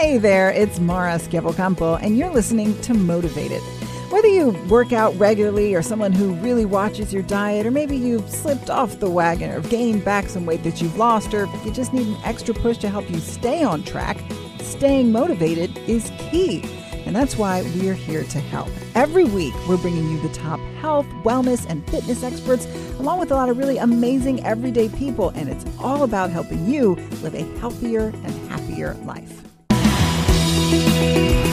Hey there, it's Mara Schiavocampo, and you're listening to Motivated. Whether you work out regularly or someone who really watches your diet, or maybe you've slipped off the wagon or gained back some weight that you've lost, or you just need an extra push to help you stay on track, staying motivated is key. And that's why we're here to help. Every week, we're bringing you the top health, wellness, and fitness experts, along with a lot of really amazing everyday people. And it's all about helping you live a healthier and happier life. Música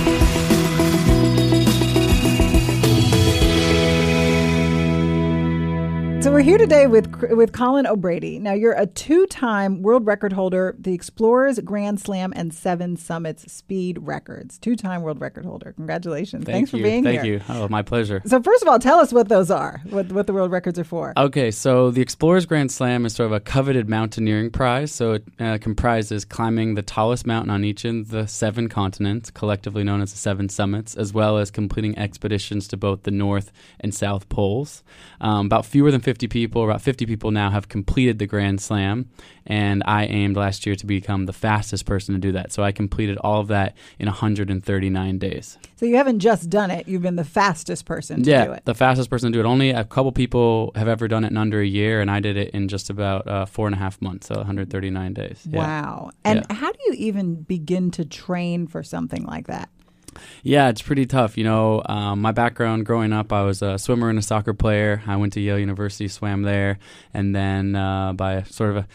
So we're here today with with Colin O'Brady. Now you're a two-time world record holder, the Explorers Grand Slam and Seven Summits Speed Records. Two-time world record holder. Congratulations! Thank Thanks you. for being Thank here. Thank you. Oh, my pleasure. So first of all, tell us what those are. What what the world records are for. Okay, so the Explorers Grand Slam is sort of a coveted mountaineering prize. So it uh, comprises climbing the tallest mountain on each of the seven continents, collectively known as the Seven Summits, as well as completing expeditions to both the North and South Poles. Um, about fewer than 50 people, about 50 people now, have completed the Grand Slam, and I aimed last year to become the fastest person to do that. So I completed all of that in 139 days. So you haven't just done it; you've been the fastest person to yeah, do it. the fastest person to do it. Only a couple people have ever done it in under a year, and I did it in just about uh, four and a half months, so 139 days. Yeah. Wow. And Yeah. how do you even begin to train for something like that? Yeah, it's pretty tough. You know, um, my background growing up, I was a swimmer and a soccer player. I went to Yale University, swam there, and then uh, by sort of a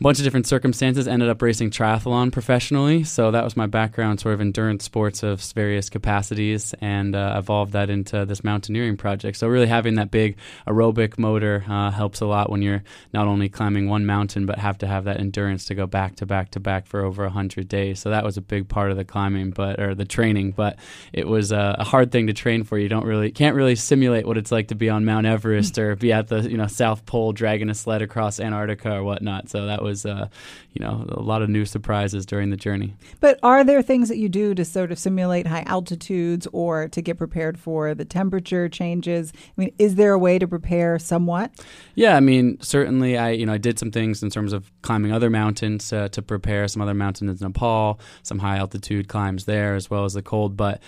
bunch of different circumstances, ended up racing triathlon professionally. So that was my background, sort of endurance sports of various capacities, and uh, evolved that into this mountaineering project. So really having that big aerobic motor uh, helps a lot when you're not only climbing one mountain, but have to have that endurance to go back to back to back for over 100 days. So that was a big part of the climbing, but or the training. But it was uh, a hard thing to train for. You don't really can't really simulate what it's like to be on Mount Everest or be at the you know South Pole dragging a sled across Antarctica or whatnot. So that was uh, you know a lot of new surprises during the journey. But are there things that you do to sort of simulate high altitudes or to get prepared for the temperature changes? I mean, is there a way to prepare somewhat? Yeah, I mean, certainly, I you know I did some things in terms of climbing other mountains uh, to prepare some other mountains in Nepal, some high altitude climbs there, as well as the cold. But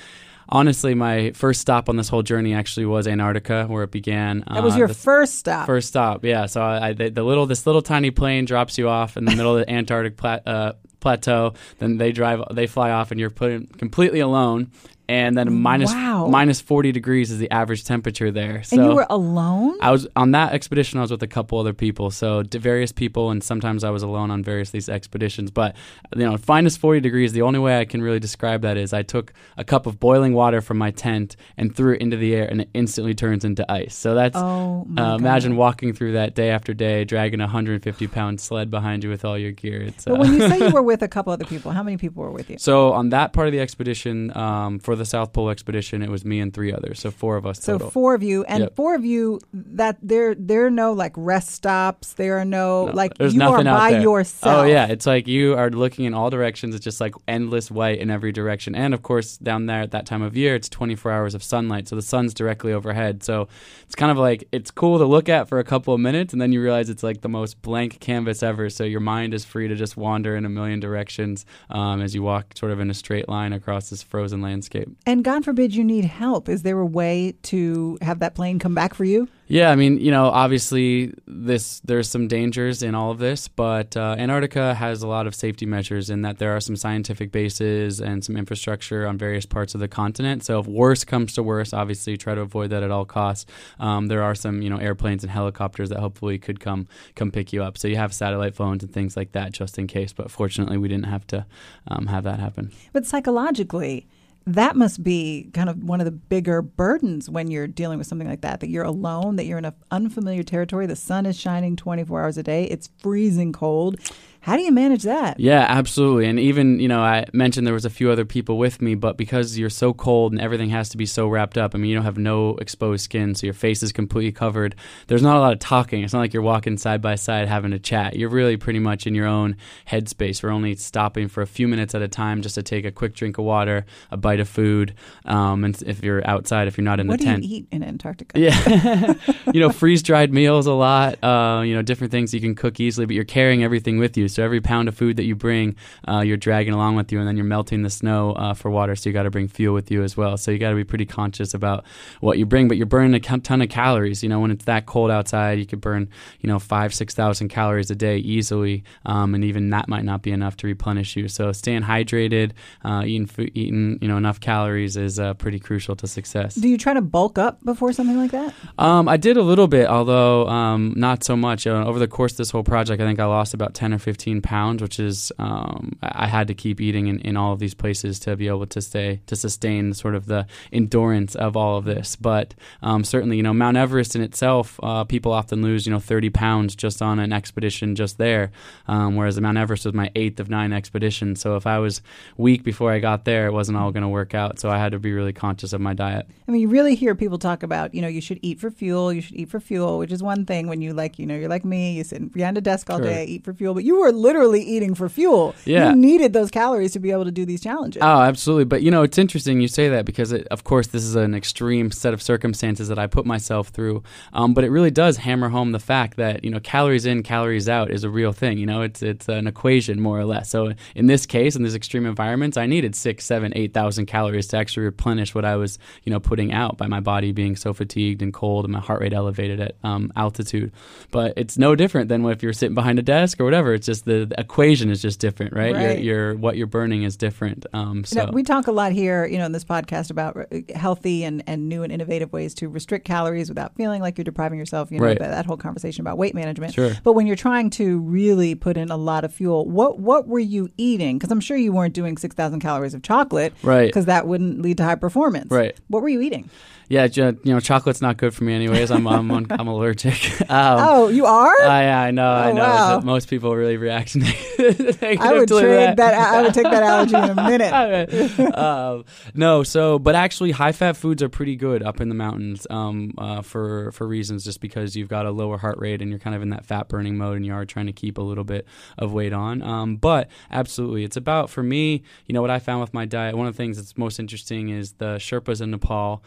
honestly, my first stop on this whole journey actually was Antarctica, where it began. That was Uh, your first stop. First stop, yeah. So I, I the, the little this little tiny plane drops you off in the middle of the Antarctic uh, plateau. Then they drive, they fly off, and you're put in completely alone. And then minus Wow. minus forty degrees is the average temperature there. So and you were alone? I was on that expedition. I was with a couple other people, so various people, and sometimes I was alone on various of these expeditions. But you know, minus forty degrees. The only way I can really describe that is I took a cup of boiling water from my tent and threw it into the air, and it instantly turns into ice. So that's Oh, my uh, imagine walking through that day after day, dragging a 150 pound sled behind you with all your gear. It's, But uh, when you say you were with a couple other people, how many people were with you? so on that part of the expedition, um, for the South Pole expedition, it was me and three others, so four of us So total. four of you, and Yep. four of you. That there, there are no like rest stops. There are no, No, like there's you are nothing out by there. yourself. Oh yeah, it's like you are looking in all directions. It's just like endless white in every direction. And of course, down there at that time of year, it's 24 hours of sunlight, so the sun's directly overhead. So it's kind of like it's cool to look at for a couple of minutes, and then you realize it's like the most blank canvas ever. So your mind is free to just wander in a million directions um, as you walk sort of in a straight line across this frozen landscape. And God forbid you need help. Is there a way to have that plane come back for you? Yeah, I mean, you know, obviously this there's some dangers in all of this, but uh, Antarctica has a lot of safety measures in that there are some scientific bases and some infrastructure on various parts of the continent. So if worse comes to worse, obviously try to avoid that at all costs. Um, there are some, you know, airplanes and helicopters that hopefully could come come pick you up. So you have satellite phones and things like that just in case. But fortunately, we didn't have to um, have that happen. But psychologically, that must be kind of one of the bigger burdens when you're dealing with something like that that you're alone, that you're in an unfamiliar territory. The sun is shining 24 hours a day, it's freezing cold. How do you manage that? Yeah, absolutely. And even, you know, I mentioned there was a few other people with me, but because you're so cold and everything has to be so wrapped up, I mean, you don't have no exposed skin, so your face is completely covered. There's not a lot of talking. It's not like you're walking side by side having a chat. You're really pretty much in your own headspace. We're only stopping for a few minutes at a time just to take a quick drink of water, a bite of food, um, and if you're outside, if you're not in what the do tent. you eat in Antarctica? Yeah, you know, freeze dried meals a lot. Uh, you know, different things you can cook easily, but you're carrying everything with you. So every pound of food that you bring, uh, you're dragging along with you, and then you're melting the snow uh, for water. So you got to bring fuel with you as well. So you got to be pretty conscious about what you bring, but you're burning a ton of calories. You know, when it's that cold outside, you could burn you know five six thousand calories a day easily, um, and even that might not be enough to replenish you. So staying hydrated, uh, eating food, eating you know enough calories is uh, pretty crucial to success. Do you try to bulk up before something like that? Um, I did a little bit, although um, not so much. Uh, over the course of this whole project, I think I lost about 10 or 15 pounds, which is um, I had to keep eating in, in all of these places to be able to stay to sustain sort of the endurance of all of this. But um, certainly, you know, Mount Everest in itself, uh, people often lose you know 30 pounds just on an expedition just there, um, whereas Mount Everest was my eighth of nine expeditions. So if I was weak before I got there, it wasn't all going to work out. So I had to be really conscious of my diet. I mean, you really hear people talk about, you know, you should eat for fuel, you should eat for fuel, which is one thing when you like, you know, you're like me, you sit behind a desk all sure. day, eat for fuel, but you were literally eating for fuel. Yeah. You needed those calories to be able to do these challenges. Oh, absolutely. But, you know, it's interesting you say that because, it, of course, this is an extreme set of circumstances that I put myself through. Um, but it really does hammer home the fact that, you know, calories in, calories out is a real thing. You know, it's, it's an equation more or less. So in this case, in these extreme environments, I needed six, seven, eight thousand calories to actually replenish what I was, you know, putting out by my body being so fatigued and cold and my heart rate elevated at um, altitude. But it's no different than if you're sitting behind a desk or whatever. It's just the, the equation is just different, right? right. You're, what you're burning is different. Um, so you know, we talk a lot here, you know, in this podcast about healthy and, and new and innovative ways to restrict calories without feeling like you're depriving yourself. You know, right. that, that, whole conversation about weight management. Sure. But when you're trying to really put in a lot of fuel, what what were you eating? Because I'm sure you weren't doing six thousand calories of chocolate, right? Because that wouldn't lead to high performance, right? What were you eating? Yeah, you know, chocolate's not good for me, anyways. I'm I'm, I'm allergic. Um, oh, you are? I, I know. Oh, I know. Wow. Most people really react negatively. I would trade that. that. I would take that allergy in a minute. um, no, so but actually, high fat foods are pretty good up in the mountains um, uh, for for reasons just because you've got a lower heart rate and you're kind of in that fat burning mode and you are trying to keep a little bit of weight on. Um, but absolutely, it's about for me. You know what I found with my diet. One of the things that's most interesting is the Sherpas in Nepal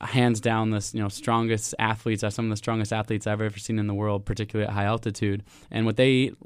hands down the you know strongest athletes are some of the strongest athletes I've ever seen in the world, particularly at high altitude. And what they eat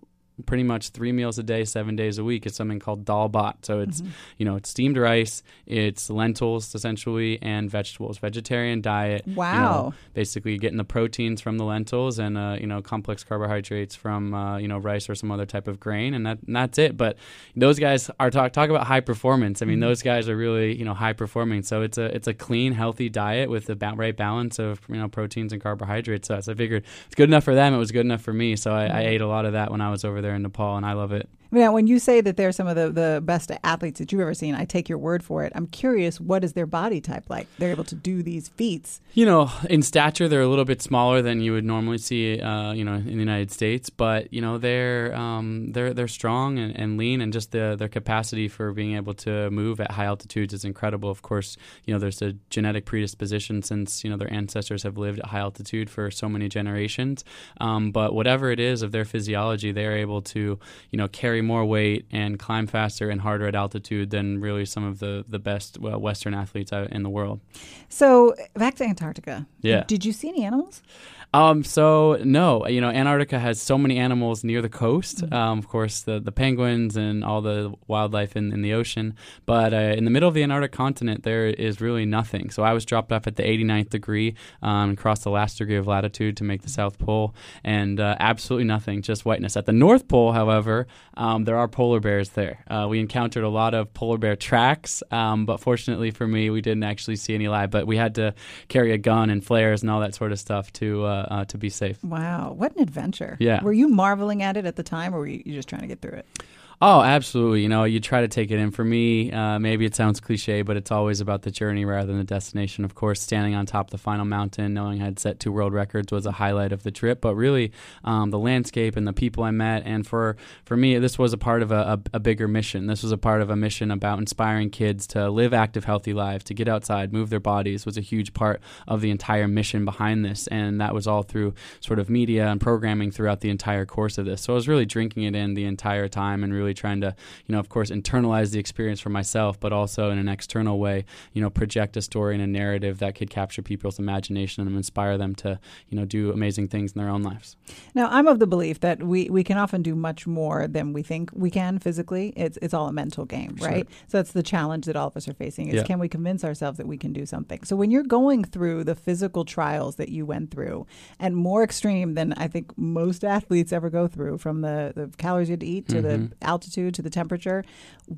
pretty much three meals a day, seven days a week. It's something called dal bhat. So it's mm-hmm. you know it's steamed rice, it's lentils essentially, and vegetables. Vegetarian diet. Wow. You know, basically getting the proteins from the lentils and uh, you know complex carbohydrates from uh, you know rice or some other type of grain, and that and that's it. But those guys are talk talk about high performance. I mean, mm-hmm. those guys are really you know high performing. So it's a it's a clean, healthy diet with the ba- right balance of you know proteins and carbohydrates. So, so I figured it's good enough for them. It was good enough for me. So I, mm-hmm. I ate a lot of that when I was over there in Nepal, and I love it. Now, when you say that they're some of the, the best athletes that you've ever seen, I take your word for it. I'm curious, what is their body type like? They're able to do these feats. You know, in stature, they're a little bit smaller than you would normally see, uh, you know, in the United States. But you know, they're um, they're they're strong and, and lean, and just the, their capacity for being able to move at high altitudes is incredible. Of course, you know, there's a genetic predisposition since you know their ancestors have lived at high altitude for so many generations. Um, but whatever it is of their physiology, they're able to, you know, carry more weight and climb faster and harder at altitude than really some of the the best Western athletes uh, in the world. So back to Antarctica. Yeah. Did you see any animals? Um, so no, you know, Antarctica has so many animals near the coast. Mm-hmm. Um, of course, the, the penguins and all the wildlife in, in the ocean. But uh, in the middle of the Antarctic continent, there is really nothing. So I was dropped off at the 89th degree um, and crossed the last degree of latitude to make the South Pole, and uh, absolutely nothing, just whiteness. At the North Pole, however, um, there are polar bears there. Uh, we encountered a lot of polar bear tracks, um, but fortunately for me, we didn't actually see any live. But we had to carry a gun and flares and all that sort of stuff to uh, uh, to be safe. Wow, what an adventure! Yeah, were you marveling at it at the time, or were you just trying to get through it? Oh, absolutely. You know, you try to take it in. For me, uh, maybe it sounds cliche, but it's always about the journey rather than the destination. Of course, standing on top of the final mountain, knowing I had set two world records was a highlight of the trip. But really, um, the landscape and the people I met, and for for me, this was a part of a, a, a, bigger mission. This was a part of a mission about inspiring kids to live active, healthy lives, to get outside, move their bodies. Was a huge part of the entire mission behind this, and that was all through sort of media and programming throughout the entire course of this. So I was really drinking it in the entire time and really really trying to, you know, of course, internalize the experience for myself, but also in an external way, you know, project a story and a narrative that could capture people's imagination and inspire them to, you know, do amazing things in their own lives. Now, I'm of the belief that we, we can often do much more than we think we can physically. It's it's all a mental game, Sure. right? So that's the challenge that all of us are facing is Yeah. can we convince ourselves that we can do something? So when you're going through the physical trials that you went through and more extreme than I think most athletes ever go through from the, the calories you had to eat to the Mhm. Altitude to the temperature,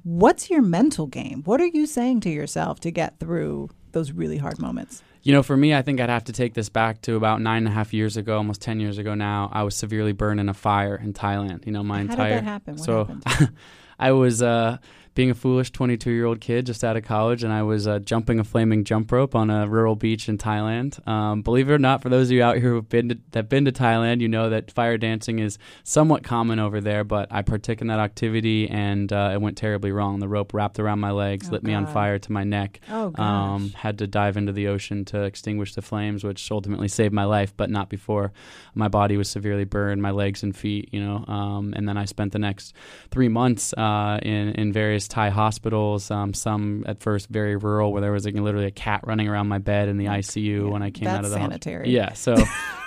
what's your mental game? What are you saying to yourself to get through those really hard moments? You know, for me, I think I'd have to take this back to about nine and a half years ago, almost 10 years ago now. I was severely burned in a fire in Thailand. You know, my How did entire. that happen? What so? I was uh, being a foolish 22 year old kid just out of college, and I was uh, jumping a flaming jump rope on a rural beach in Thailand. Um, believe it or not, for those of you out here who've been to, that been to Thailand, you know that fire dancing is somewhat common over there. But I partook in that activity, and uh, it went terribly wrong. The rope wrapped around my legs, Oh, lit me on fire to my neck. oh, gosh. Um, had to dive into the ocean to extinguish the flames, which ultimately saved my life, but not before my body was severely burned, my legs and feet, you know. Um, and then I spent the next three months uh, in in various Thai hospitals. Um, some at first very rural, where there was like, literally a cat running around my bed in the ICU when I came out of the hospital. Yeah, so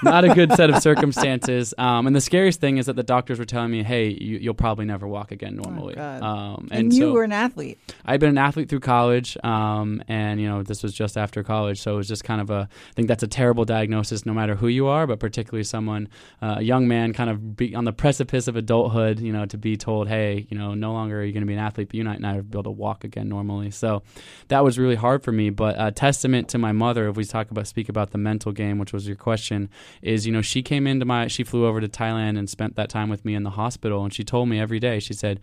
not a good set of circumstances. Um, and the scariest thing is that the doctors were telling me, "Hey, you, you'll probably never walk again normally." Oh, God. um, and, you so, were an athlete. I'd been an athlete through college, um, and you know this was just after college, so it was just kind of a. I think that's a terrible diagnosis, no matter who you are, but particularly someone, uh, a young man, kind of be on the precipice of adulthood. You know, to be told, hey, you know, no longer are you going to be an athlete, but you might not be able to walk again normally. So that was really hard for me. But a testament to my mother, if we talk about speak about the mental game, which was your question, is you know she came into my, she flew over to Thailand and spent that time with me in the hospital, and she told me every day, she said.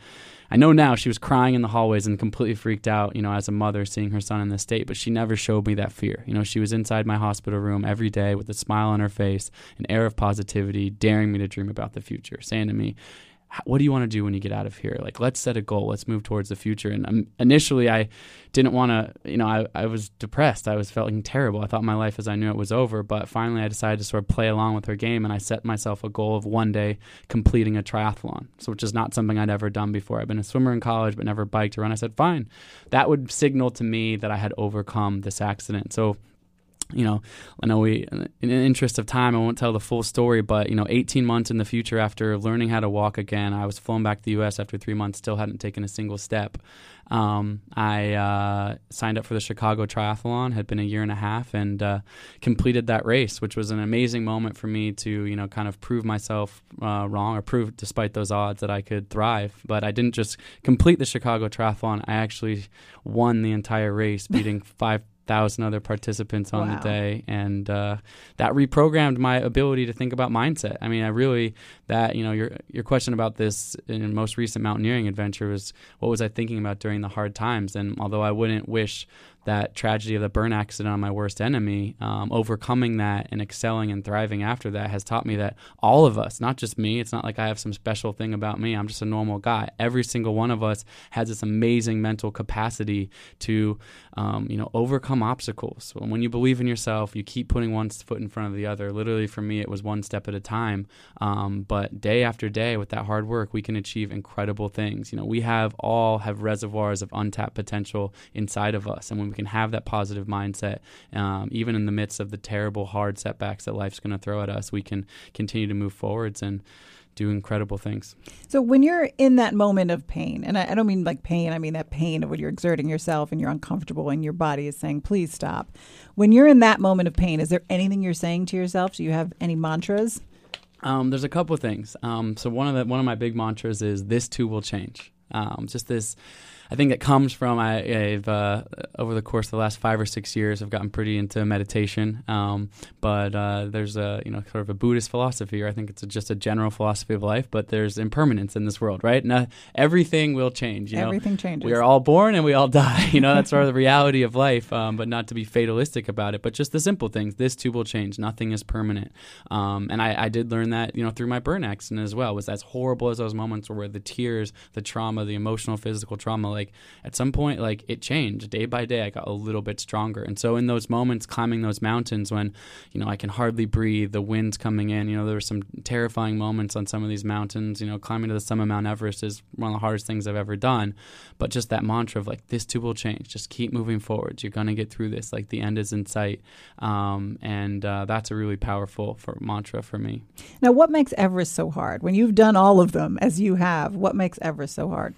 I know now she was crying in the hallways and completely freaked out, you know, as a mother seeing her son in this state, but she never showed me that fear. You know, she was inside my hospital room every day with a smile on her face, an air of positivity, daring me to dream about the future, saying to me, "H- what do you want to do when you get out of here? Like, let's set a goal. Let's move towards the future. And um, initially, I didn't want to, you know, I, I was depressed. I was feeling terrible. I thought my life as I knew it was over. But finally, I decided to sort of play along with her game, and I set myself a goal of one day completing a triathlon, so which is not something I'd ever done before. I've been a swimmer in college, but never biked or run. I said, fine, that would signal to me that I had overcome this accident. So you know, I know we, in the interest of time, I won't tell the full story, but, you know, 18 months in the future after learning how to walk again, I was flown back to the U.S. after three months, still hadn't taken a single step. Um, I uh, signed up for the Chicago Triathlon, had been a year and a half, and uh, completed that race, which was an amazing moment for me to, you know, kind of prove myself uh, wrong or prove, despite those odds, that I could thrive. But I didn't just complete the Chicago Triathlon, I actually won the entire race, beating five thousand other participants on Wow. the day, and uh, that reprogrammed my ability to think about mindset. I mean, I really that you know your your question about this in most recent mountaineering adventure was what was I thinking about during the hard times, and although I wouldn't wish that tragedy of the burn accident on my worst enemy, um, overcoming that and excelling and thriving after that has taught me that all of us, not just me, it's not like I have some special thing about me. I'm just a normal guy. Every single one of us has this amazing mental capacity to, um, you know, overcome obstacles. When you believe in yourself, you keep putting one foot in front of the other. Literally, for me, it was one step at a time. Um, but day after day, with that hard work, we can achieve incredible things. You know, we have all have reservoirs of untapped potential inside of us, and when we can have that positive mindset, um, even in the midst of the terrible, hard setbacks that life's going to throw at us, we can continue to move forwards and do incredible things. So when you're in that moment of pain, and I, I don't mean like pain, I mean that pain of when you're exerting yourself and you're uncomfortable and your body is saying, please stop. When you're in that moment of pain, is there anything you're saying to yourself? Do you have any mantras? Um, there's a couple of things. Um, so one of the one of my big mantras is this too will change. Um, just this, I think it comes from I, I've uh, over the course of the last five or six years, I've gotten pretty into meditation. Um, but uh, there's a you know sort of a Buddhist philosophy, or I think it's a, just a general philosophy of life. But there's impermanence in this world, right? Now everything will change. You know, Everything changes. we are all born and we all die. You know, that's sort of the reality of life. Um, but not to be fatalistic about it, but just the simple things. This too will change. Nothing is permanent. Um, and I, I did learn that, you know, through my burn accident as well. Was as horrible as those moments were, the tears, the trauma, the emotional, physical trauma like at some point, like it changed day by day. I got a little bit stronger. And so in those moments, climbing those mountains when, you know, I can hardly breathe, the wind's coming in, you know, there were some terrifying moments on some of these mountains. You know, climbing to the summit of Mount Everest is one of the hardest things I've ever done. But just that mantra of like, this too will change. Just keep moving forward. You're going to get through this. Like the end is in sight. Um, and uh, that's a really powerful for mantra for me. Now, what makes Everest so hard? When you've done all of them as you have, what makes Everest so hard?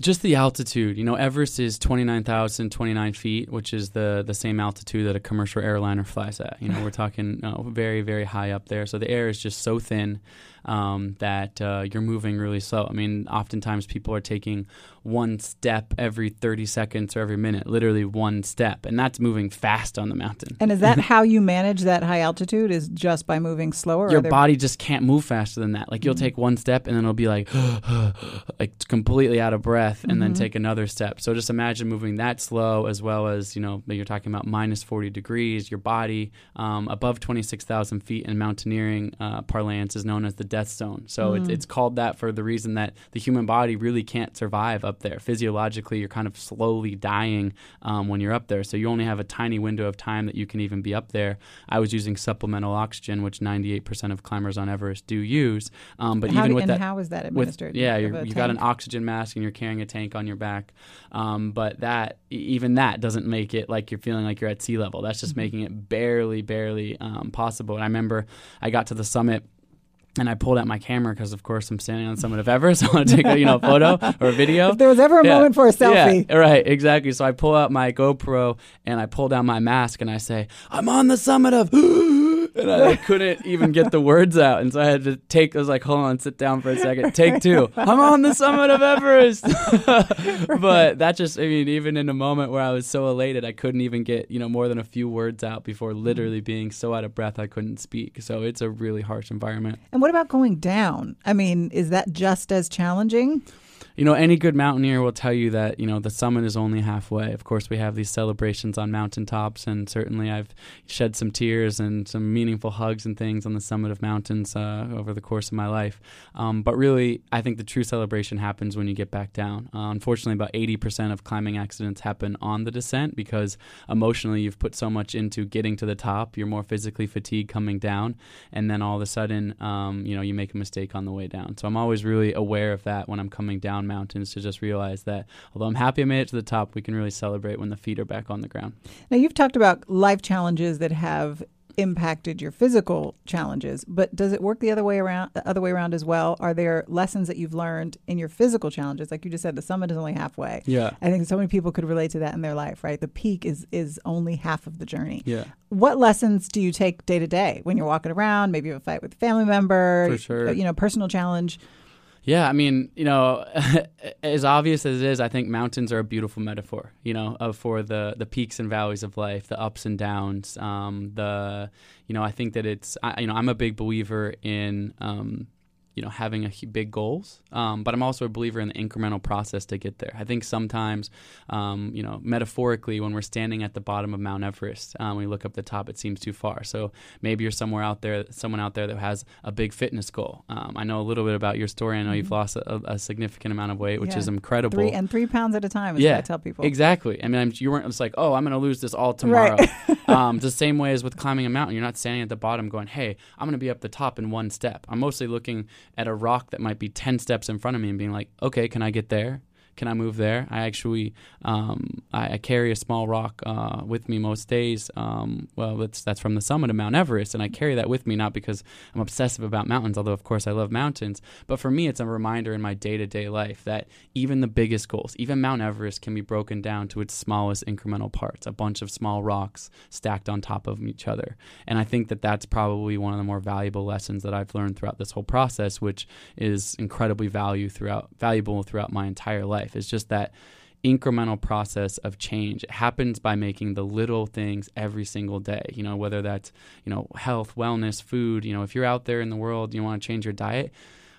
Just the altitude. You know, Everest is 29,029 feet, which is the, the same altitude that a commercial airliner flies at. You know, we're talking uh, very, very high up there. So the air is just so thin um, that uh, you're moving really slow. I mean, oftentimes people are taking one step every 30 seconds or every minute, literally one step, and that's moving fast on the mountain. And is that how you manage that high altitude? Is just by moving slower? Your body just can't move faster than that. Like you'll mm-hmm. take one step and then it'll be like, like completely out of breath, and mm-hmm. then take another step. So just imagine moving that slow, as well as you know you're talking about minus 40 degrees. Your body um, above 26,000 feet in mountaineering uh, parlance is known as the death zone. So mm. it's it's called that for the reason that the human body really can't survive up up there. Physiologically, you're kind of slowly dying um, when you're up there. So you only have a tiny window of time that you can even be up there. I was using supplemental oxygen, which 98% of climbers on Everest do use. Um, but how even do, with and that, how is that administered? With, yeah, you have got an oxygen mask and you're carrying a tank on your back. Um, but that even that doesn't make it like you're feeling like you're at sea level. That's just mm-hmm. making it barely, barely um, possible. And I remember I got to the summit and I pulled out my camera because, of course, I'm standing on the summit of Everest. I want to take a you know photo or a video. If there was ever a yeah. moment for a selfie, yeah, right, exactly. So I pull out my GoPro and I pull down my mask and I say, "I'm on the summit of." And I, I, couldn't even get the words out, and so I had to take. I was like, "Hold on, sit down for a second. Take two. I'm on the summit of Everest." but that just, I mean, even in a moment where I was so elated, I couldn't even get you know more than a few words out before literally mm. being so out of breath I couldn't speak. So it's a really harsh environment. And what about going down? I mean, is that just as challenging? You know, any good mountaineer will tell you that, you know, the summit is only halfway. Of course, we have these celebrations on mountaintops, and certainly I've shed some tears and some meaningful hugs and things on the summit of mountains uh, over the course of my life. Um, but really, I think the true celebration happens when you get back down. Uh, unfortunately, about 80% of climbing accidents happen on the descent because emotionally you've put so much into getting to the top, you're more physically fatigued coming down, and then all of a sudden, um, you know, you make a mistake on the way down. So I'm always really aware of that when I'm coming down mountains to just realize that although I'm happy I made it to the top, we can really celebrate when the feet are back on the ground. Now, you've talked about life challenges that have impacted your physical challenges but does it work the other way around the other way around as well? Are there lessons that you've learned in your physical challenges? Like you just said the summit is only halfway. Yeah. I think so many people could relate to that in their life right? The peak is is only half of the journey. Yeah. What lessons do you take day to day when you're walking around maybe you have a fight with a family member For sure. you know personal challenge yeah, I mean, you know, as obvious as it is, I think mountains are a beautiful metaphor, you know, of for the the peaks and valleys of life, the ups and downs. Um, the, you know, I think that it's, I, you know, I'm a big believer in um, you know having a big goals. Um, but i'm also a believer in the incremental process to get there. I think sometimes um, you know metaphorically when we're standing at the bottom of mount everest um, when we look up the top it seems too far. So maybe you're somewhere out there someone out there that has a big fitness goal. Um, i know a little bit about your story. I know mm-hmm. you've lost a, a, significant amount of weight which yeah. is incredible. three, and three pounds at a time yeah i tell people. exactly. I mean I'm, you weren't just like oh i'm going to lose this all tomorrow. Right. Um, the same way as with climbing a mountain. You're not standing at the bottom going hey i'm going to be up the top in one step. I'm mostly looking at a rock that might be 10 steps in front of me and being like, okay, can I get there? Can I move there? I actually um, I, I, carry a small rock uh, with me most days. Um, well, that's that's from the summit of Mount Everest, and I carry that with me not because I'm obsessive about mountains, although of course I love mountains, but for me it's a reminder in my day to day life that even the biggest goals, even Mount Everest, can be broken down to its smallest incremental parts, a bunch of small rocks stacked on top of each other. And I think that that's probably one of the more valuable lessons that I've learned throughout this whole process, which is incredibly value throughout valuable throughout my entire life life is just that incremental process of change. It happens by making the little things every single day, you know, whether that's, you know, health, wellness, food, you know, if you're out there in the world, you want to change your diet,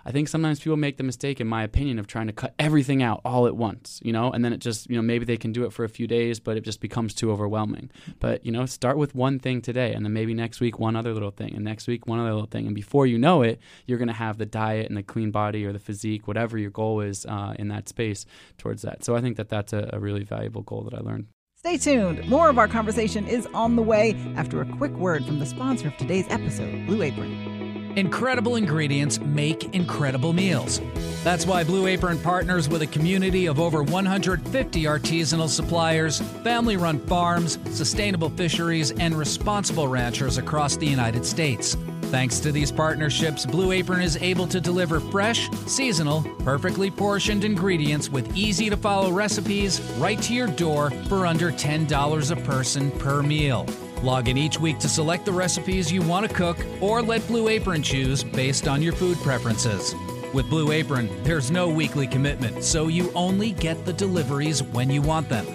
I think sometimes people make the mistake, in my opinion, of trying to cut everything out all at once, you know, and then it just, you know, maybe they can do it for a few days, but it just becomes too overwhelming. But, you know, start with one thing today, and then maybe next week, one other little thing, and next week, one other little thing. And before you know it, you're going to have the diet and the clean body or the physique, whatever your goal is uh, in that space towards that. So I think that that's a, a really valuable goal that I learned. Stay tuned. More of our conversation is on the way after a quick word from the sponsor of today's episode, Blue Apron. Incredible ingredients make incredible meals. That's why Blue Apron partners with a community of over 150 artisanal suppliers, family run farms, sustainable fisheries, and responsible ranchers across the United States. Thanks to these partnerships, Blue Apron is able to deliver fresh, seasonal, perfectly portioned ingredients with easy to follow recipes right to your door for under $10 a person per meal. Log in each week to select the recipes you want to cook or let Blue Apron choose based on your food preferences. With Blue Apron, there's no weekly commitment, so you only get the deliveries when you want them.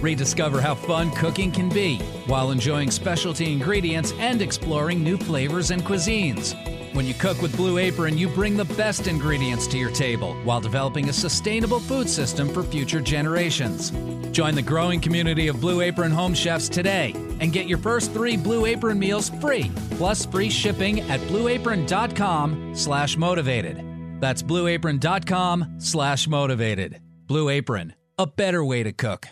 Rediscover how fun cooking can be while enjoying specialty ingredients and exploring new flavors and cuisines. When you cook with Blue Apron, you bring the best ingredients to your table while developing a sustainable food system for future generations. Join the growing community of Blue Apron home chefs today and get your first three Blue Apron meals free, plus free shipping at blueapron.com slash motivated. That's blueapron.com slash motivated. Blue Apron, a better way to cook.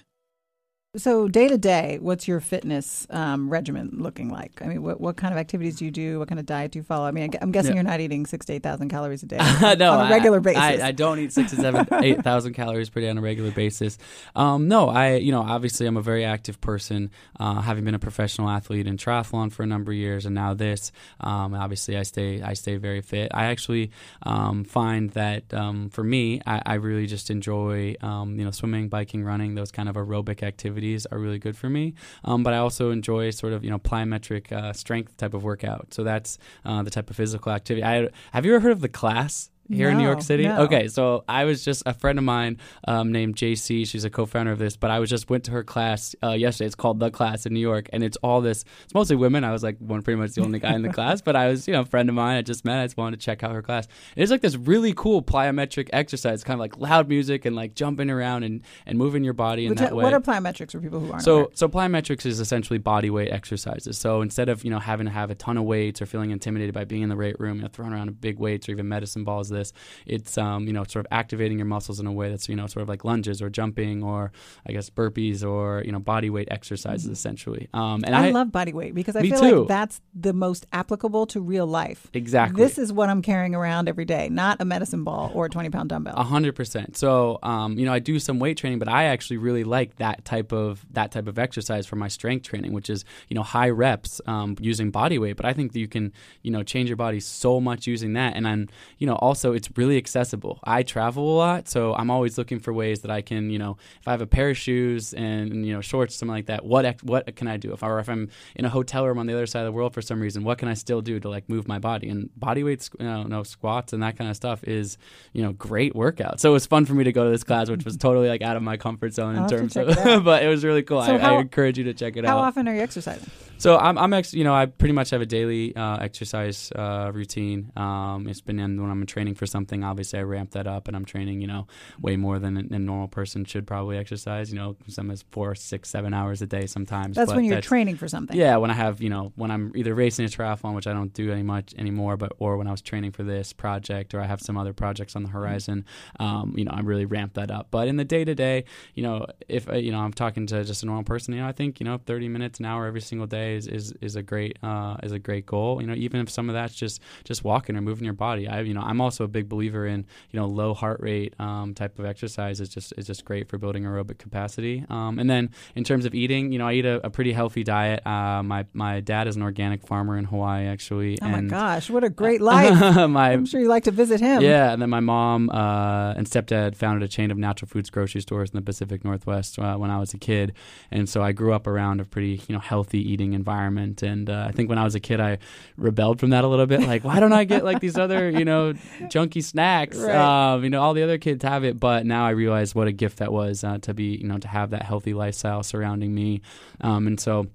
So day to day, what's your fitness um, regimen looking like? I mean, what what kind of activities do you do? What kind of diet do you follow? I mean, I'm guessing yeah. you're not eating six to eight thousand calories a day no, on a regular basis. I, I, don't eat six to seven, eight thousand calories per day on a regular basis. Um, no, I you know obviously I'm a very active person, uh, having been a professional athlete in triathlon for a number of years, and now this. Um, obviously, I stay I stay very fit. I actually um, find that um, for me, I, I, really just enjoy um, you know swimming, biking, running, those kind of aerobic activities activities are really good for me. Um, but I also enjoy sort of you know plyometric uh, strength type of workout. So that's uh, the type of physical activity. I, have you ever heard of the class? Here no, in New York City. No. Okay, so I was just a friend of mine um, named JC. She's a co-founder of this, but I was just went to her class uh, yesterday. It's called the class in New York, and it's all this. It's mostly women. I was like one pretty much the only guy in the class, but I was you know a friend of mine. I just met. I just wanted to check out her class. It's like this really cool plyometric exercise, kind of like loud music and like jumping around and, and moving your body in Which, that way. What are plyometrics for people who aren't? So aware? so plyometrics is essentially body weight exercises. So instead of you know having to have a ton of weights or feeling intimidated by being in the weight room, you know, throwing around big weights or even medicine balls, this it's um, you know, sort of activating your muscles in a way that's, you know, sort of like lunges or jumping or I guess burpees or, you know, body weight exercises mm-hmm. essentially. Um, and I, I, love body weight because I feel too. like that's the most applicable to real life. Exactly. This is what I'm carrying around every day, not a medicine ball or a 20 pound dumbbell. A hundred percent. So, um, you know, I do some weight training, but I actually really like that type of, that type of exercise for my strength training, which is, you know, high reps um, using body weight. But I think that you can, you know, change your body so much using that. And I'm, you know, also it's really accessible. I travel a lot, so I'm always looking for ways that I can, you know, if I have a pair of shoes and you know shorts, something like that, what what can I do? If I, or if I'm in a hotel room on the other side of the world for some reason, what can I still do to like move my body? And body weight, you know, no squats and that kind of stuff is, you know, great workout. So it was fun for me to go to this class, which was totally like out of my comfort zone in terms of, but it was really cool. So I, how, I encourage you to check it how out. How often are you exercising? So I'm, I'm ex- you know, I pretty much have a daily uh, exercise uh, routine. Um, it's been in when I'm training for something. Obviously, I ramp that up, and I'm training, you know, way more than a, a normal person should probably exercise. You know, some is four, six, seven hours a day sometimes. That's when you're training for something. Yeah, when I have, you know, when I'm either racing a triathlon, which I don't do any much anymore, but or when I was training for this project, or I have some other projects on the horizon. Um, you know, I really ramp that up. But in the day to day, you know, if uh, you know, I'm talking to just a normal person, you know, I think you know, 30 minutes an hour every single day is is, is a great uh, is a great goal. You know, even if some of that's just just walking or moving your body. I you know I'm also a big believer in you know low heart rate um, type of exercise is just is just great for building aerobic capacity. Um, and then in terms of eating, you know, I eat a, a pretty healthy diet. Uh, my my dad is an organic farmer in Hawaii actually. Oh and my gosh, what a great life! my, I'm sure you like to visit him. Yeah, and then my mom uh, and stepdad founded a chain of natural foods grocery stores in the Pacific Northwest uh, when I was a kid, and so I grew up around a pretty you know healthy eating environment environment. And uh, I think when I was a kid, I rebelled from that a little bit. Like, why don't I get like these other, you know, junky snacks? Right. Um, you know, all the other kids have it, but now I realize what a gift that was uh, to be, you know, to have that healthy lifestyle surrounding me. Um, and so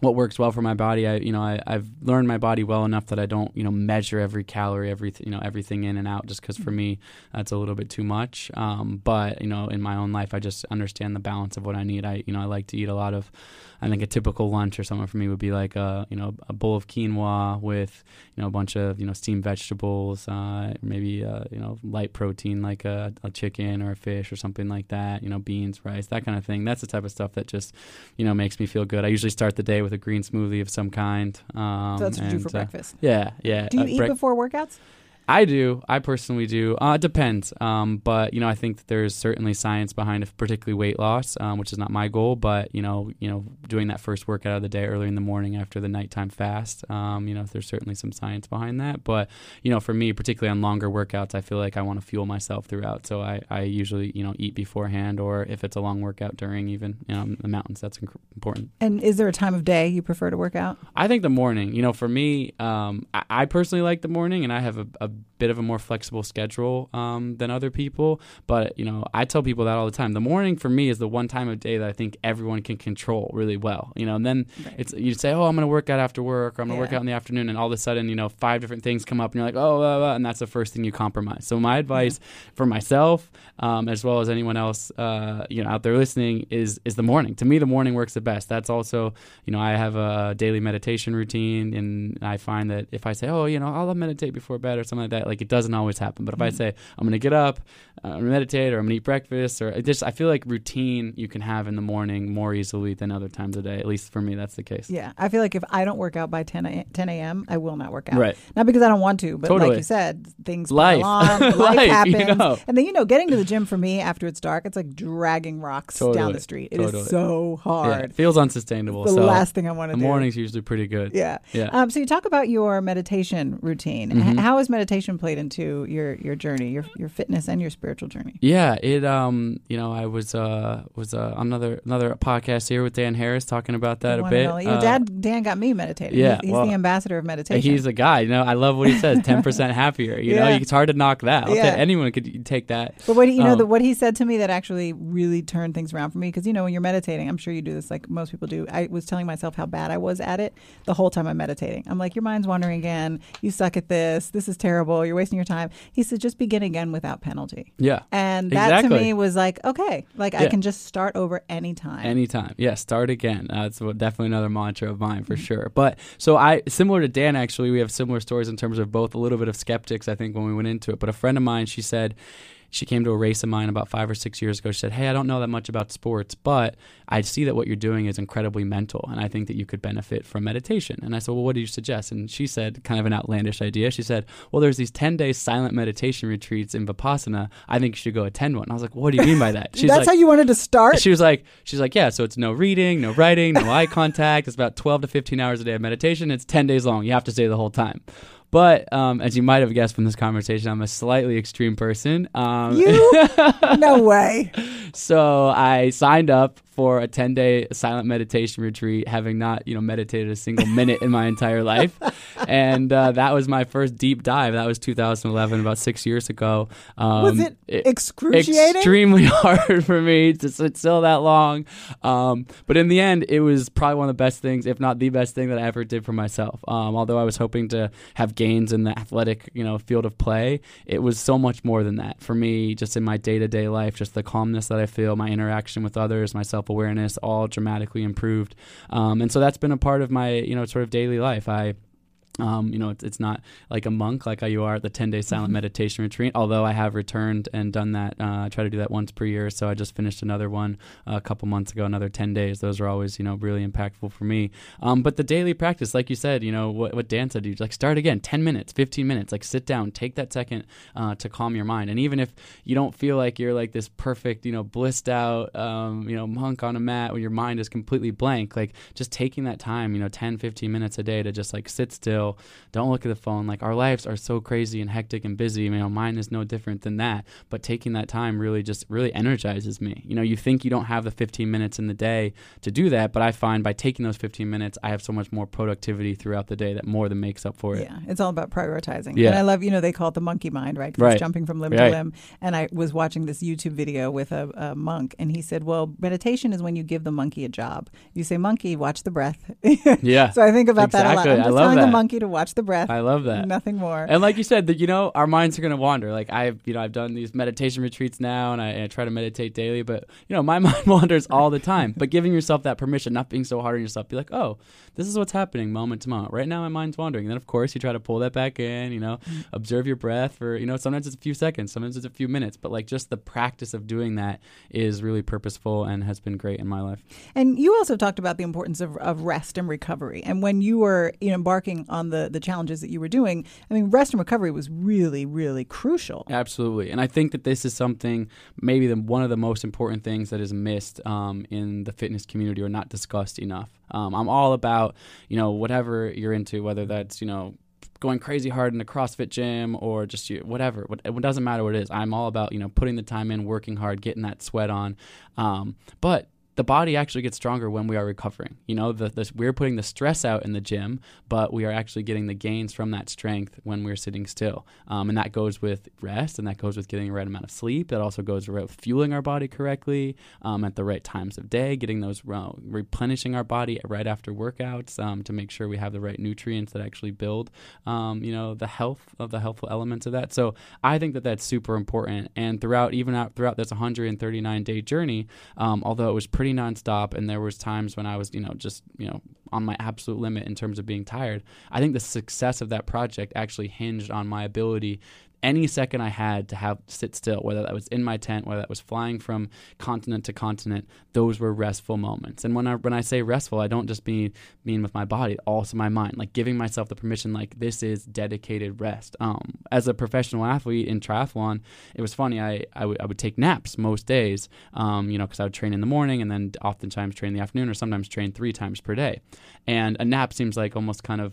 what works well for my body. I, you know, I, I've learned my body well enough that I don't, you know, measure every calorie, every, you know, everything in and out, just because for me that's a little bit too much. Um, but you know, in my own life, I just understand the balance of what I need. I, you know, I like to eat a lot of. I think a typical lunch or something for me would be like a, you know, a bowl of quinoa with, you know, a bunch of, you know, steamed vegetables, uh, maybe, uh, you know, light protein like a, a chicken or a fish or something like that. You know, beans, rice, that kind of thing. That's the type of stuff that just, you know, makes me feel good. I usually start the day with a green smoothie of some kind. Um, So that's what you do for uh, breakfast. Yeah, yeah. Do you uh, eat brec- before workouts? I do. I personally do. Uh, it depends. Um, but you know, I think that there's certainly science behind it, particularly weight loss, um, which is not my goal. But you know, you know, doing that first workout of the day early in the morning after the nighttime fast, um, you know, there's certainly some science behind that. But you know, for me, particularly on longer workouts, I feel like I want to fuel myself throughout. So I, I usually you know eat beforehand, or if it's a long workout during even you know the mountains, that's inc- important. And is there a time of day you prefer to work out? I think the morning. You know, for me, um, I, I personally like the morning, and I have a, a bit of a more flexible schedule um, than other people. But you know, I tell people that all the time. The morning for me is the one time of day that I think everyone can control really well. You know, and then Right. it's you say, oh, I'm going to work out after work, or I'm going to work out in the afternoon, and all of a sudden, you know, five different things come up, and you're like, oh, blah, blah, and that's the first thing you compromise. So my advice for myself, um, as well as anyone else, uh, you know, out there listening, is is the morning. To me, the morning works the best. That's also, you know, I have a daily meditation routine, and I find that if I say, oh, you know, I'll meditate before bed or something like that, like it doesn't always happen. But if I Mhm. say I'm going to get up, uh, I'm gonna meditate, or I'm going to eat breakfast, or just I feel like routine you can have in the morning more easily than other times of day. At least for me, that's the case. Yeah, I feel like if I don't work out by 10 a, 10 a.m., I will not work out. Right. Not because I don't want to, but Totally. like you said, things Life. on, life, Life, you know. and then you know, getting to the gym for me after it's dark, it's like dragging rocks down the street. It is Totally. so Yeah, hard. it feels unsustainable. the so last thing I want to do. morning's usually pretty good. Yeah. Yeah. Um, so you talk about your meditation routine. Mhm. how has meditation played into your your journey, your your fitness and your spiritual journey? Yeah, it um, you know, I was uh was uh, another another podcast here with Dan Harris talking about that a bit. know- Your Uh, dad, Dan, got me meditating. yeah, he's, he's well, the ambassador of meditation. He's a guy, you know. I love what he says. Ten percent happier. You know, it's hard to knock that. I'll Yeah. anyone could take that. But what you know, Um, the, what he said to me that actually really turned things around for me, because you know, when you're meditating, I'm sure you do this like most people do. I was telling myself how bad I was at it the whole time I'm meditating. I'm like, your mind's wandering again. You suck at this. This is terrible. You're wasting your time. He said, just begin again without penalty. Yeah. And that to me was like, okay, like I can just start over anytime. Anytime. Yeah, start again. Uh, That's definitely another mantra of mine for Mm-hmm. sure. But so I, similar to Dan, actually, we have similar stories in terms of both a little bit of skeptics, I think, when we went into it. But a friend of mine, she said, she came to a race of mine about five or six years ago. She said, Hey, I don't know that much about sports, but I see that what you're doing is incredibly mental. And I think that you could benefit from meditation. And I said, Well, what do you suggest? And she said, kind of an outlandish idea. She said, Well, there's these 10 day silent meditation retreats in Vipassana. I think you should go attend one. I was like, What do you mean by that? She's That's like, how you wanted to start. she was like, she's like, yeah. So it's no reading, no writing, no eye contact. It's about twelve to fifteen hours a day of meditation. It's ten days long. You have to stay the whole time. But um, as you might have guessed from this conversation, I'm a slightly extreme person. Um, You? no way. so I signed up for a 10 day silent meditation retreat, having not, you know, meditated a single minute in my entire life. And uh, that was my first deep dive. That was 2011, about six years ago. Um, Was it excruciating? Extremely hard for me to sit still that long. Um, but in the end, it was probably one of the best things, if not the best thing that I ever did for myself. Um, although I was hoping to have gains in the athletic, you know, field of play, it was so much more than that for me. Just in my day to day life, just the calmness that I feel, my interaction with others, my self awareness, all dramatically improved. Um, and so that's been a part of my, you know, sort of daily life. I um, you know, it's, it's not like a monk like how you are at the 10 day silent meditation retreat, although I have returned and done that. Uh, I try to do that once per year. So I just finished another one uh, a couple months ago, another 10 days. Those are always, you know, really impactful for me. Um, but the daily practice, like you said, you know, what, what Dan said, you like start again, 10 minutes, 15 minutes, like sit down, take that second uh, to calm your mind. And even if you don't feel like you're like this perfect, you know, blissed out, um, you know, monk on a mat where your mind is completely blank, like just taking that time, you know, 10, 15 minutes a day to just like sit still still. Don't look at the phone. Like our lives are so crazy and hectic and busy. You know, mine is no different than that. But taking that time really just really energizes me. You know, you think you don't have the 15 minutes in the day to do that, but I find by taking those 15 minutes, I have so much more productivity throughout the day that more than makes up for it. Yeah, it's all about prioritizing. Yeah. And I love, you know, they call it the monkey mind, right? Right. It's jumping from limb Right. to limb. And I was watching this YouTube video with a, a monk, and he said, well, meditation is when you give the monkey a job. You say, monkey, watch the breath. Yeah. so I think about that a lot. I'm I love telling the that. Monkey to watch the breath. I love that. Nothing more. And like you said, that you know, our minds are gonna wander. Like I've, you know, I've done these meditation retreats now, and I, and I try to meditate daily. But you know, my mind wanders all the time. but giving yourself that permission, not being so hard on yourself, be like, oh, this is what's happening moment to moment. Right now, my mind's wandering. And then, of course, you try to pull that back in. You know, Mm. observe your breath for, you know, sometimes it's a few seconds, sometimes it's a few minutes. But like just the practice of doing that is really purposeful and has been great in my life. And you also talked about the importance of, of rest and recovery. And when you were you know, embarking on the, the challenges that you were doing, I mean, rest and recovery was really, really crucial. Absolutely, and I think that this is something maybe the, one of the most important things that is missed um, in the fitness community or not discussed enough. Um, I'm all about you know whatever you're into, whether that's you know going crazy hard in a CrossFit gym or just whatever. What, it doesn't matter what it is. I'm all about you know putting the time in, working hard, getting that sweat on. Um, but the body actually gets stronger when we are recovering. You know, the, the, we're putting the stress out in the gym, but we are actually getting the gains from that strength when we're sitting still. Um, and that goes with rest, and that goes with getting the right amount of sleep. That also goes with fueling our body correctly um, at the right times of day, getting those uh, replenishing our body right after workouts um, to make sure we have the right nutrients that actually build, um, you know, the health of the healthful elements of that. So I think that that's super important. And throughout, even out throughout this 139 day journey, um, although it was pretty nonstop, and there was times when I was, you know, just you know on my absolute limit in terms of being tired. I think the success of that project actually hinged on my ability any second I had to have sit still, whether that was in my tent, whether that was flying from continent to continent, those were restful moments. And when I when I say restful, I don't just mean mean with my body, also my mind, like giving myself the permission, like this is dedicated rest. Um, as a professional athlete in triathlon, it was funny. I I would- would take naps most days, um, you know, because I would train in the morning and then oftentimes train in the afternoon, or sometimes train three times per day. And a nap seems like almost kind of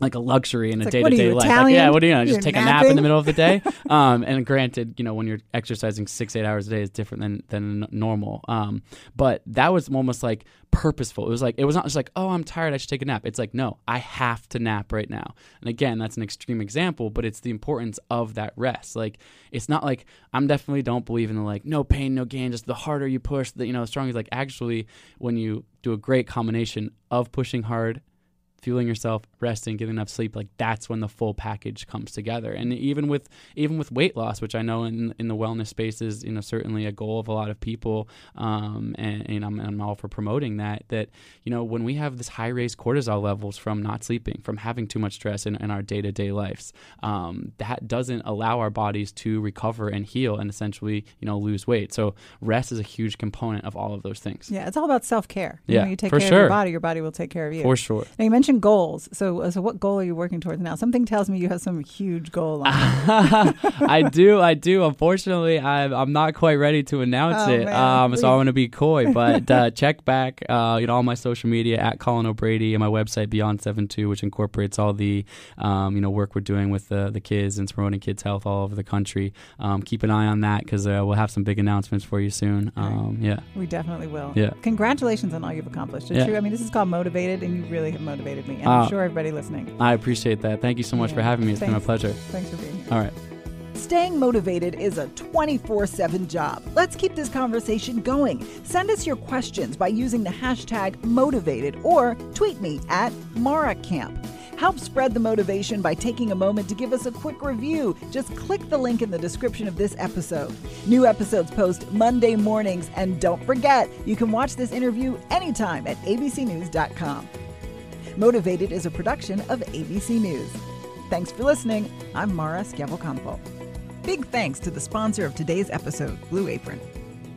like a luxury in It's a day to day life. Like, yeah, what do you know? Just You're take a nap in the middle of the day. um, and granted, you know, when you're exercising six, eight hours a day is different than than normal. Um, but that was almost like purposeful. It was like it was not just like, oh, I'm tired, I should take a nap. It's like, no, I have to nap right now. And again, that's an extreme example, but it's the importance of that rest. Like it's not like I'm definitely don't believe in the like no pain, no gain. Just the harder you push, the you know, the stronger. Like actually, when you do a great combination of pushing hard fueling yourself, resting, getting enough sleep, like that's when the full package comes together. And even with even with weight loss, which I know in in the wellness space is you know certainly a goal of a lot of people, um, and, and I'm, I'm all for promoting that. That you know when we have this high raised cortisol levels from not sleeping, from having too much stress in, in our day to day lives, um, that doesn't allow our bodies to recover and heal and essentially you know lose weight. So rest is a huge component of all of those things. Yeah, it's all about self care. Yeah, you take for care of your body, your body will take care of you. For sure. Now you mentioned goals. So, uh, so what goal are you working towards now? Something tells me you have some huge goal. On. I do, I do. Unfortunately, I'm, I'm not quite ready to announce Oh, it, man. um, so I'm going to be coy. But uh, check back, uh, you know, all my social media at Colin O'Brady and my website Beyond Seven Two, which incorporates all the, um, you know, work we're doing with the the kids and promoting kids' health all over the country. Um, keep an eye on that because uh, we'll have some big announcements for you soon. Um, yeah, we definitely will. Yeah. Congratulations on all you've accomplished. It's Yeah. true. I mean, this is called motivated, and you really have motivated me, and Uh, I'm sure everybody listening. I appreciate that. Thank you so much Yeah. for having me. It's been a pleasure. Thanks for being here. All right. Staying motivated is a 24 7 job. Let's keep this conversation going. Send us your questions by using the hashtag motivated or tweet me at MaraCamp. Help spread the motivation by taking a moment to give us a quick review. Just click the link in the description of this episode. New episodes post Monday mornings, and don't forget, you can watch this interview anytime at abcnews.com. Motivated is a production of ABC News. Thanks for listening. I'm Mara Schiavocampo. Big thanks to the sponsor of today's episode, Blue Apron.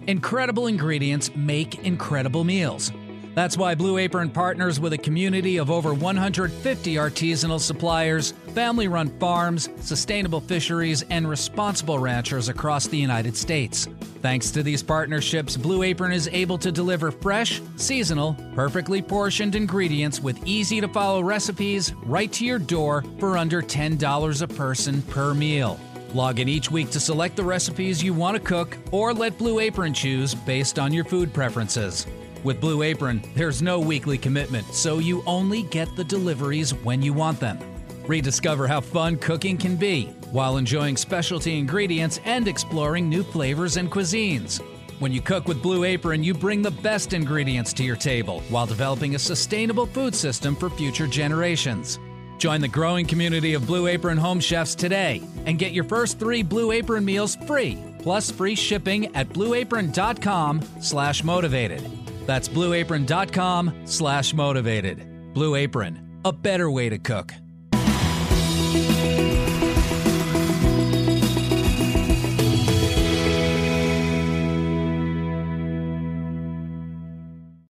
Incredible ingredients make incredible meals. That's why Blue Apron partners with a community of over 150 artisanal suppliers, family run farms, sustainable fisheries, and responsible ranchers across the United States. Thanks to these partnerships, Blue Apron is able to deliver fresh, seasonal, perfectly portioned ingredients with easy to follow recipes right to your door for under $10 a person per meal. Log in each week to select the recipes you want to cook or let Blue Apron choose based on your food preferences. With Blue Apron, there's no weekly commitment, so you only get the deliveries when you want them. Rediscover how fun cooking can be while enjoying specialty ingredients and exploring new flavors and cuisines. When you cook with Blue Apron, you bring the best ingredients to your table while developing a sustainable food system for future generations. Join the growing community of Blue Apron home chefs today and get your first three Blue Apron meals free, plus free shipping at blueapron.com slash motivated. That's blueapron.com slash motivated. Blue Apron, a better way to cook.